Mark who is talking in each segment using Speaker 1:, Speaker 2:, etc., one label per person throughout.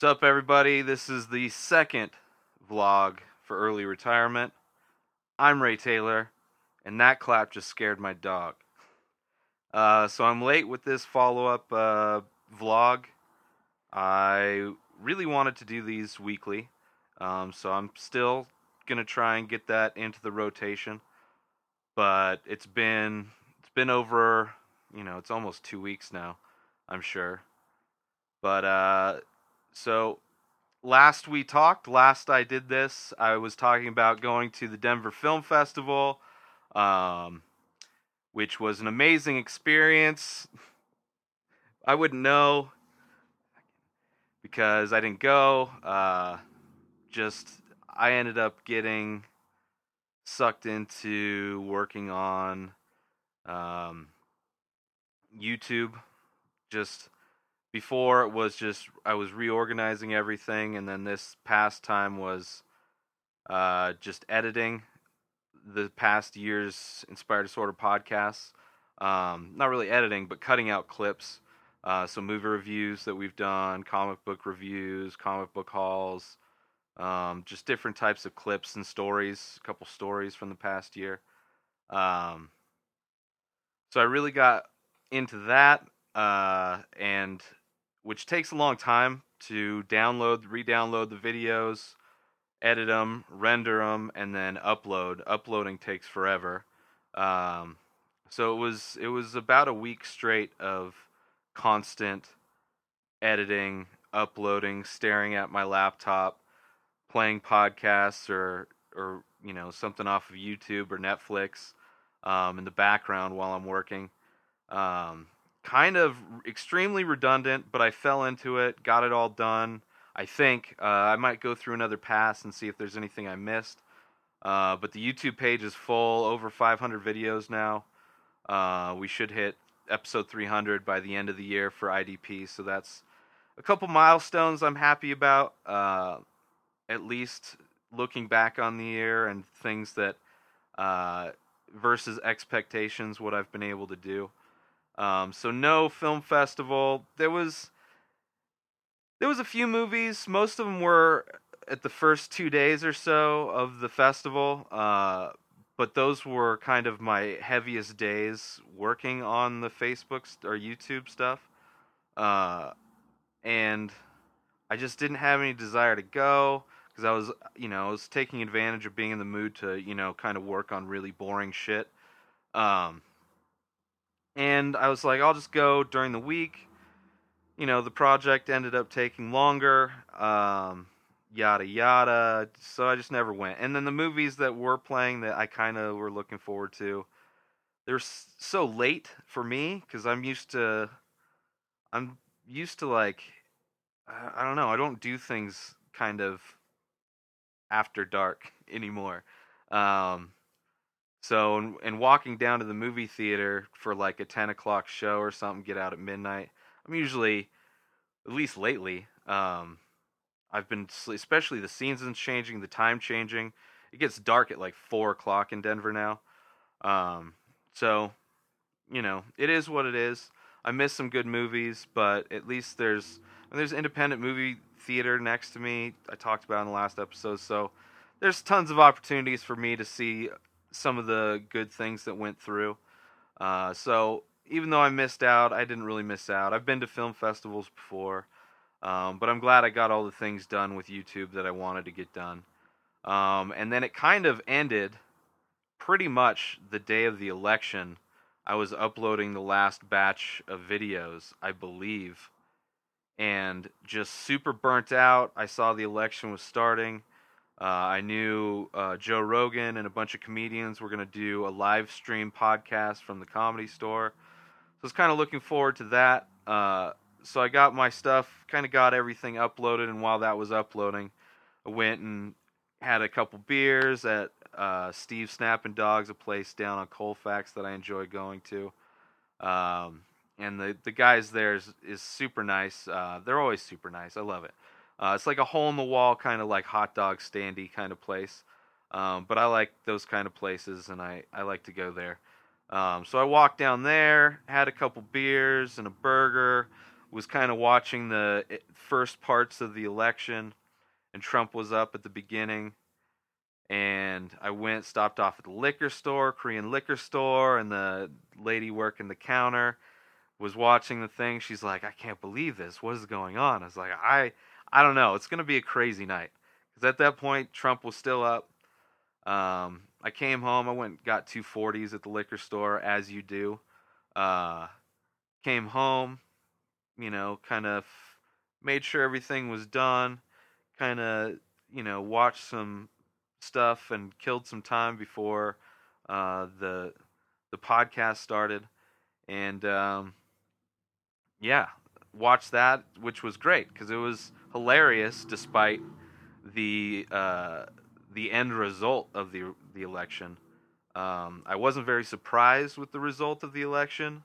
Speaker 1: What's up, everybody? This is the second vlog for early retirement. I'm Ray Taylor, and that clap just scared my dog. Uh, so I'm late with this follow-up uh, vlog. I really wanted to do these weekly, um, so I'm still gonna try and get that into the rotation. But it's been it's been over, you know, it's almost two weeks now. I'm sure. But uh, so last we talked, last I did this, I was talking about going to the Denver Film Festival, um, which was an amazing experience. I wouldn't know because I didn't go. Uh, just I ended up getting sucked into working on um, YouTube. Just before it was just I was reorganizing everything, and then this past time was uh, just editing the past year's Inspired Disorder podcasts. Um, not really editing, but cutting out clips. Uh, some movie reviews that we've done, comic book reviews, comic book hauls, um, just different types of clips and stories. A couple stories from the past year. Um, so I really got into that, uh, and which takes a long time to download, re-download the videos, edit them, render them, and then upload. Uploading takes forever. Um, so it was it was about a week straight of constant editing, uploading, staring at my laptop, playing podcasts or or you know something off of YouTube or Netflix um, in the background while I'm working. Um, kind of extremely redundant, but I fell into it, got it all done. I think uh, I might go through another pass and see if there's anything I missed. Uh, but the YouTube page is full, over 500 videos now. Uh, we should hit episode 300 by the end of the year for IDP, so that's a couple milestones I'm happy about. Uh, at least looking back on the year and things that uh, versus expectations, what I've been able to do. Um, so no film festival. There was there was a few movies. Most of them were at the first two days or so of the festival. Uh, but those were kind of my heaviest days working on the Facebook or YouTube stuff. Uh, and I just didn't have any desire to go because I was, you know, I was taking advantage of being in the mood to, you know, kind of work on really boring shit. Um, and I was like, I'll just go during the week. You know, the project ended up taking longer, um, yada yada. So I just never went. And then the movies that were playing that I kind of were looking forward to, they're so late for me because I'm used to, I'm used to like, I don't know, I don't do things kind of after dark anymore. Um, so, and, and, walking down to the movie theater for like a 10 o'clock show or something, get out at midnight. I'm usually, at least lately, um, I've been, especially the seasons changing, the time changing. It gets dark at like 4 o'clock in Denver now. Um, so, you know, it is what it is. I miss some good movies, but at least there's there's independent movie theater next to me. I talked about in the last episode, so there's tons of opportunities for me to see some of the good things that went through. Uh, so even though I missed out, I didn't really miss out. I've been to film festivals before, um, but I'm glad I got all the things done with YouTube that I wanted to get done. Um, and then it kind of ended pretty much the day of the election. I was uploading the last batch of videos, I believe, and just super burnt out. I saw the election was starting. Uh, I knew uh, Joe Rogan and a bunch of comedians were going to do a live stream podcast from the comedy store. So I was kind of looking forward to that. Uh, so I got my stuff, kind of got everything uploaded, and while that was uploading, I went and had a couple beers at uh, Steve Snapping Dogs, a place down on Colfax that I enjoy going to. Um, and the the guys there is, is super nice. Uh, they're always super nice. I love it. Uh, it's like a hole in the wall kind of like hot dog standy kind of place. Um, but I like those kind of places, and I, I like to go there. Um, so I walked down there, had a couple beers and a burger, was kind of watching the eh, first parts of the election, and Trump was up at the beginning. And I went, stopped off at the liquor store, Korean liquor store, and the lady working the counter was watching the thing. She's like, "I can't believe this. What is going on?" I was like, "I, I don't know. It's gonna be a crazy night." Because at that point, Trump was still up. Um, I came home. I went got two forties at the liquor store, as you do. Uh, came home, you know, kind of made sure everything was done. Kind of, you know, watched some stuff and killed some time before uh, the the podcast started, and um, yeah, watched that, which was great because it was hilarious despite the uh, the end result of the the election. Um, I wasn't very surprised with the result of the election.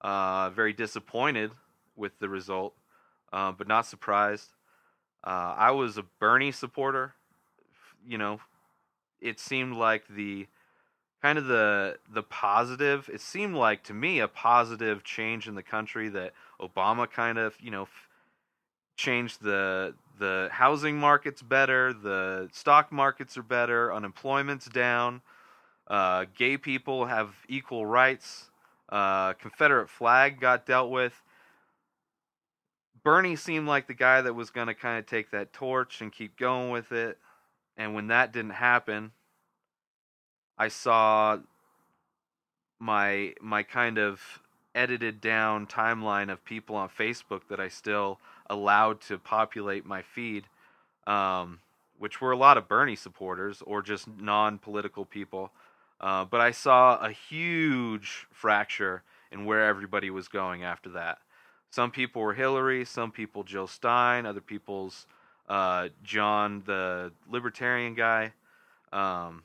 Speaker 1: Uh, very disappointed with the result, uh, but not surprised. Uh, I was a Bernie supporter. You know, it seemed like the kind of the the positive. It seemed like to me a positive change in the country that Obama kind of you know f- changed the the housing market's better, the stock markets are better, unemployment's down, uh, gay people have equal rights, uh, Confederate flag got dealt with. Bernie seemed like the guy that was going to kind of take that torch and keep going with it. And when that didn't happen, I saw my my kind of edited down timeline of people on Facebook that I still allowed to populate my feed, um, which were a lot of Bernie supporters or just non-political people. Uh, but I saw a huge fracture in where everybody was going after that. Some people were Hillary, some people Jill Stein, other people's uh, John, the libertarian guy, um,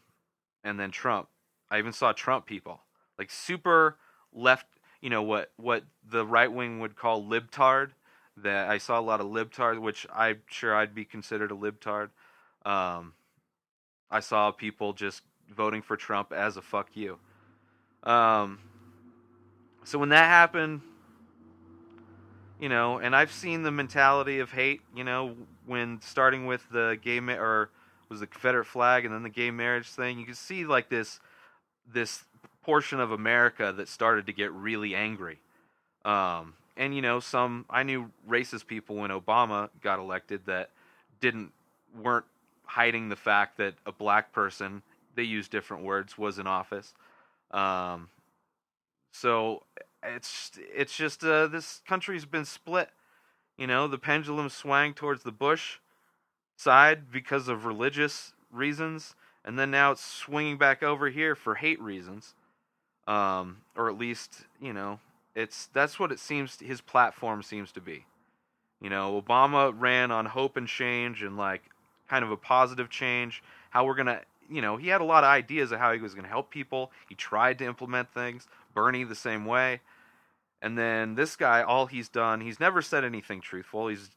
Speaker 1: and then Trump. I even saw Trump people, like super left, you know what what the right wing would call libtard. That I saw a lot of libtard, which I'm sure I'd be considered a libtard. Um, I saw people just voting for Trump as a fuck you. Um, so when that happened, you know, and I've seen the mentality of hate, you know, when starting with the gay ma- or was the Confederate flag and then the gay marriage thing, you can see like this this portion of America that started to get really angry. Um, and you know, some I knew racist people when Obama got elected that didn't weren't hiding the fact that a black person they use different words was in office. Um, so it's it's just uh, this country's been split. You know, the pendulum swang towards the Bush side because of religious reasons, and then now it's swinging back over here for hate reasons. Um, or at least, you know, it's that's what it seems his platform seems to be. You know, Obama ran on hope and change and like kind of a positive change, how we're to you know, he had a lot of ideas of how he was to help people. He tried to implement things. Bernie the same way. And then this guy, all he's done, he's never said anything truthful. He's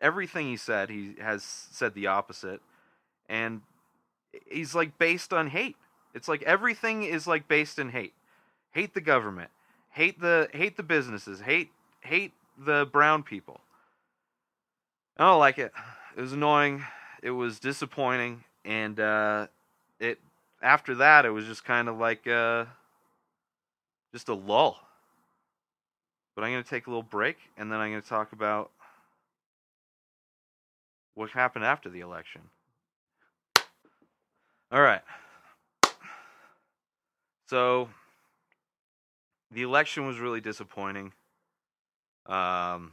Speaker 1: everything he said, he has said the opposite. And he's like based on hate. It's like everything is like based in hate. Hate the government. Hate the hate the businesses. Hate hate the brown people. I don't like it. It was annoying. It was disappointing, and uh, it after that it was just kind of like uh, just a lull. But I'm to take a little break, and then I'm to talk about what happened after the election. All right. So the election was really disappointing. Um,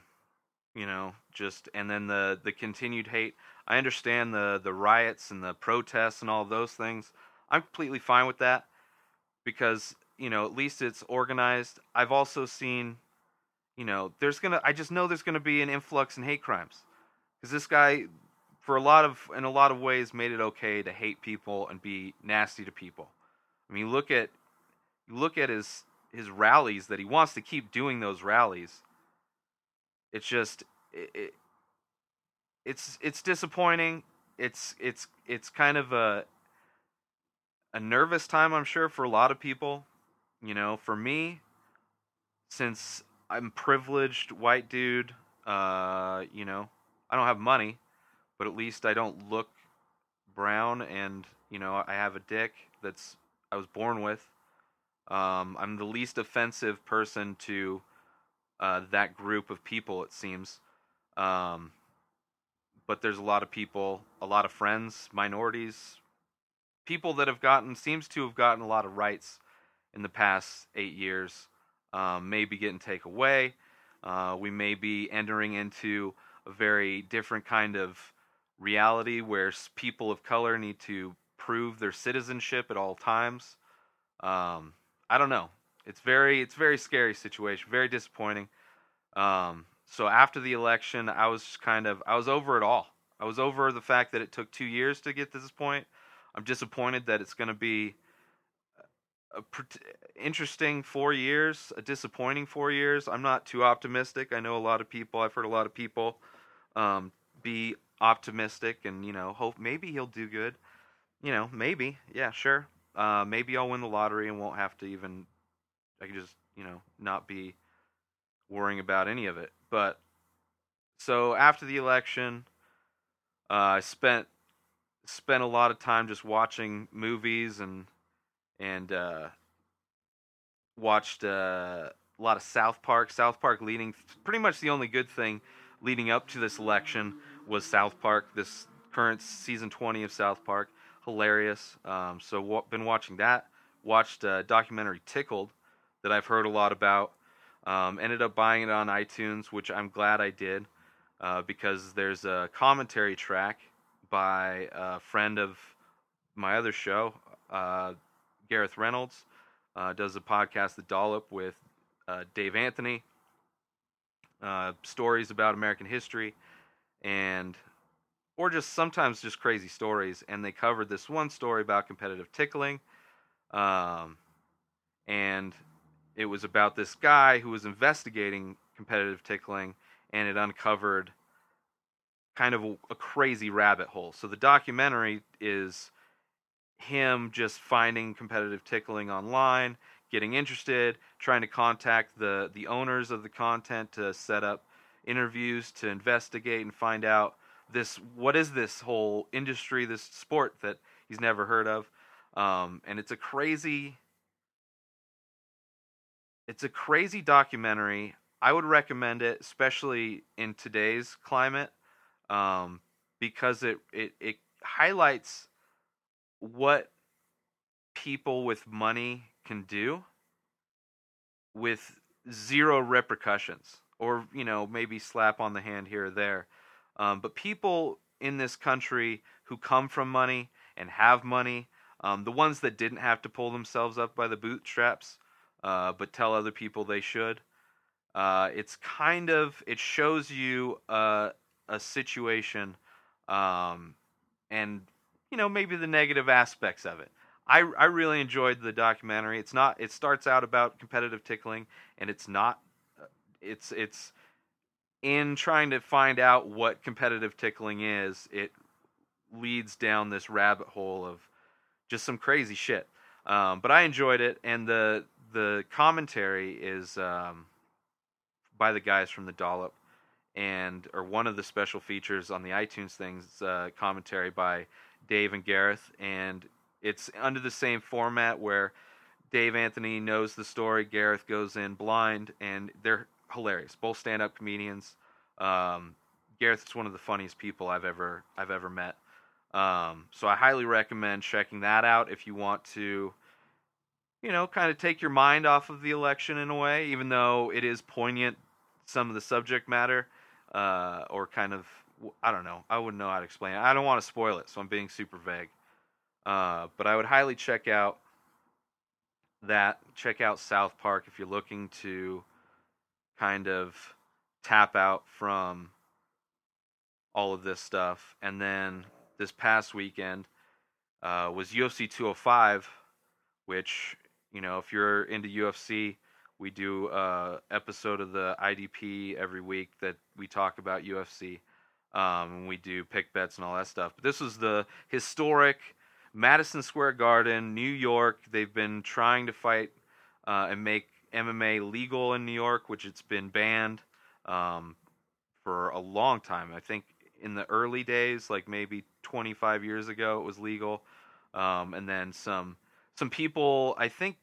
Speaker 1: you know, just and then the the continued hate. I understand the the riots and the protests and all those things. I'm completely fine with that because you know at least it's organized. I've also seen, you know, there's gonna. I just know there's gonna be an influx in hate crimes because this guy, for a lot of in a lot of ways, made it okay to hate people and be nasty to people. I mean, look at look at his his rallies that he wants to keep doing those rallies. It's just it, it it's it's disappointing. It's it's it's kind of a a nervous time, I'm sure, for a lot of people. You know, for me, since I'm privileged white dude. Uh, you know, I don't have money, but at least I don't look brown, and you know, I have a dick that's I was born with. Um, I'm the least offensive person to uh, that group of people, it seems. Um, but there's a lot of people, a lot of friends, minorities, people that have gotten, seems to have gotten a lot of rights in the past eight years, um, may be getting taken away. Uh, we may be entering into a very different kind of reality where people of color need to prove their citizenship at all times. Um, I don't know. It's very it's very scary situation. Very disappointing. Um, so after the election, I was kind of I was over it all. I was over the fact that it took two years to get to this point. I'm disappointed that it's going to be a interesting four years, a disappointing four years. I'm not too optimistic. I know a lot of people. I've heard a lot of people um, be optimistic and you know hope maybe he'll do good. You know, maybe, yeah, sure. Uh, maybe I'll win the lottery and won't have to even. I can just you know not be worrying about any of it. But so after the election, uh, I spent spent a lot of time just watching movies and and uh, watched uh, a lot of South Park. South Park leading pretty much the only good thing leading up to this election was South Park. This current season 20 of South Park, hilarious. Um, so w- been watching that. Watched a documentary Tickled that I've heard a lot about. Um, ended up buying it on iTunes, which I'm glad I did uh, because there's a commentary track by a friend of my other show, uh, Gareth Reynolds, uh, does a podcast, The Dollop, with uh, Dave Anthony. Uh, stories about American history, and or just sometimes just crazy stories. And they covered this one story about competitive tickling, um, and it was about this guy who was investigating competitive tickling, and it uncovered kind of a, a crazy rabbit hole. So the documentary is him just finding competitive tickling online, getting interested, trying to contact the the owners of the content to set up interviews to investigate and find out this what is this whole industry, this sport that he's never heard of. Um, and it's a crazy it's a crazy documentary. I would recommend it, especially in today's climate, um, because it, it it highlights what people with money can do with zero repercussions, or you know maybe slap on the hand here or there. Um, but people in this country who come from money and have money, um, the ones that didn't have to pull themselves up by the bootstraps, uh, but tell other people they should. Uh, it's kind of it shows you a, a situation, um, and you know maybe the negative aspects of it. I I really enjoyed the documentary. It's not. It starts out about competitive tickling, and it's not. Uh, it's it's in trying to find out what competitive tickling is. It leads down this rabbit hole of just some crazy shit. Um, but I enjoyed it, and the the commentary is um, by the guys from the Dollop, and or one of the special features on the iTunes things uh, commentary by Dave and Gareth, and it's under the same format where Dave Anthony knows the story, Gareth goes in blind, and they're hilarious. Both stand-up comedians. Um, Gareth's one of the funniest people I've ever I've ever met. Um, so I highly recommend checking that out if you want to you know, kind of take your mind off of the election in a way, even though it is poignant, some of the subject matter, uh, or kind of, I don't know, I wouldn't know how to explain it. I don't want to spoil it, so I'm being super vague. Uh, but I would highly check out that. Check out South Park if you're looking to kind of tap out from all of this stuff. And then this past weekend uh, was UFC 205, which you know, if you're into UFC, we do a episode of the IDP every week that we talk about UFC. Um, we do pick bets and all that stuff. But this was the historic Madison Square Garden, New York. They've been trying to fight uh, and make MMA legal in New York, which it's been banned um, for a long time. I think in the early days, like maybe 25 years ago, it was legal, um, and then some some people, I think,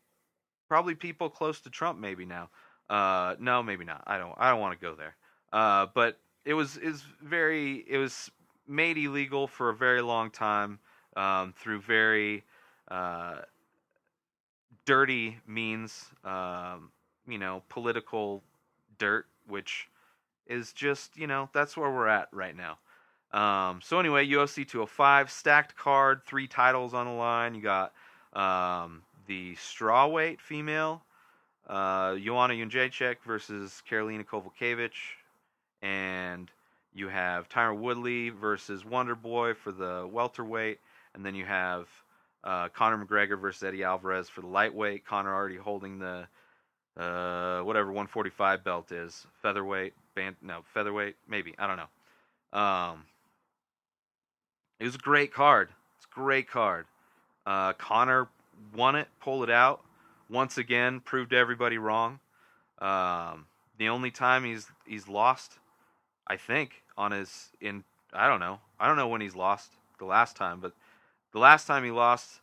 Speaker 1: probably people close to Trump, maybe now. Uh, no, maybe not. I don't. I don't want to go there. Uh, but it was is very. It was made illegal for a very long time um, through very uh, dirty means. Um, you know, political dirt, which is just you know that's where we're at right now. Um, so anyway, UFC 205 stacked card, three titles on the line. You got um, the strawweight female, uh, Joanna Jędrzejczyk versus Karolina Kowalkiewicz, and you have Tyron Woodley versus Wonder Boy for the welterweight, and then you have uh, Conor McGregor versus Eddie Alvarez for the lightweight. Conor already holding the uh, whatever 145 belt is, featherweight, band, no featherweight, maybe I don't know. Um, it was a great card. It's a great card. Uh, Conor won it, pulled it out. Once again, proved everybody wrong. Um, the only time he's he's lost, I think, on his in I don't know. I don't know when he's lost the last time, but the last time he lost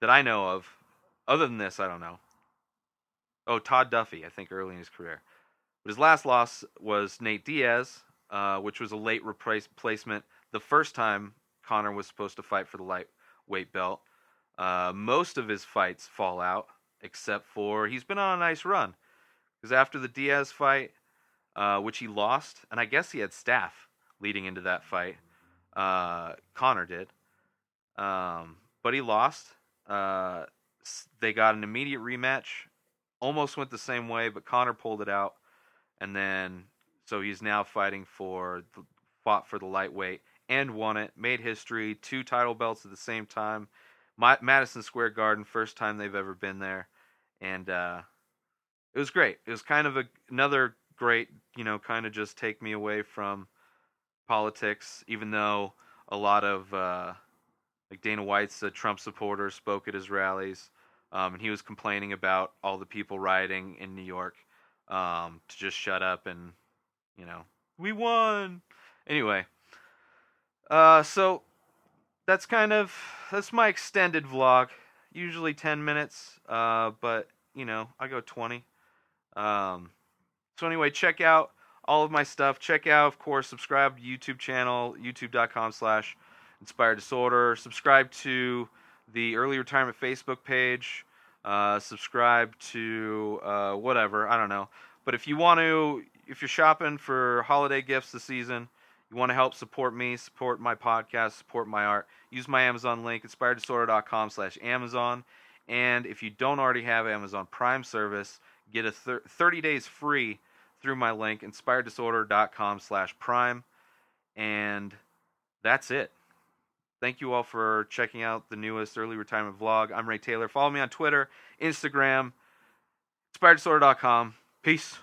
Speaker 1: that I know of, other than this, I don't know. Oh, Todd Duffy, I think early in his career. But his last loss was Nate Diaz, uh, which was a late replacement. The first time Conor was supposed to fight for the lightweight belt. Uh, most of his fights fall out, except for he's been on a nice run. Because after the Diaz fight, uh, which he lost, and I guess he had staph leading into that fight, uh, Conor did. Um, but he lost. Uh, they got an immediate rematch. Almost went the same way, but Conor pulled it out. And then, so he's now fighting for, the, fought for the lightweight and won it. Made history. Two title belts at the same time. My, Madison Square Garden, first time they've ever been there, and uh, it was great. It was kind of a, another great, you know, kind of just take me away from politics. Even though a lot of uh, like Dana White's a Trump supporter, spoke at his rallies, um, and he was complaining about all the people rioting in New York um, to just shut up and, you know, we won. Anyway, uh, so that's kind of that's my extended vlog. Usually ten minutes, uh, but you know I go twenty. Um, so anyway, check out all of my stuff. Check out, of course, subscribe to YouTube channel, youtube.com/slash Inspired Disorder. Subscribe to the Early Retirement Facebook page. Uh, subscribe to uh, whatever I don't know. But if you want to, if you're shopping for holiday gifts this season, you want to help support me, support my podcast, support my art, use my Amazon link, inspireddisorder.com slash Amazon. And if you don't already have Amazon Prime service, get a thir- 30 days free through my link, inspireddisorder.com slash prime. And that's it. Thank you all for checking out the newest early retirement vlog. I'm Ray Taylor. Follow me on Twitter, Instagram, inspireddisorder.com. Peace.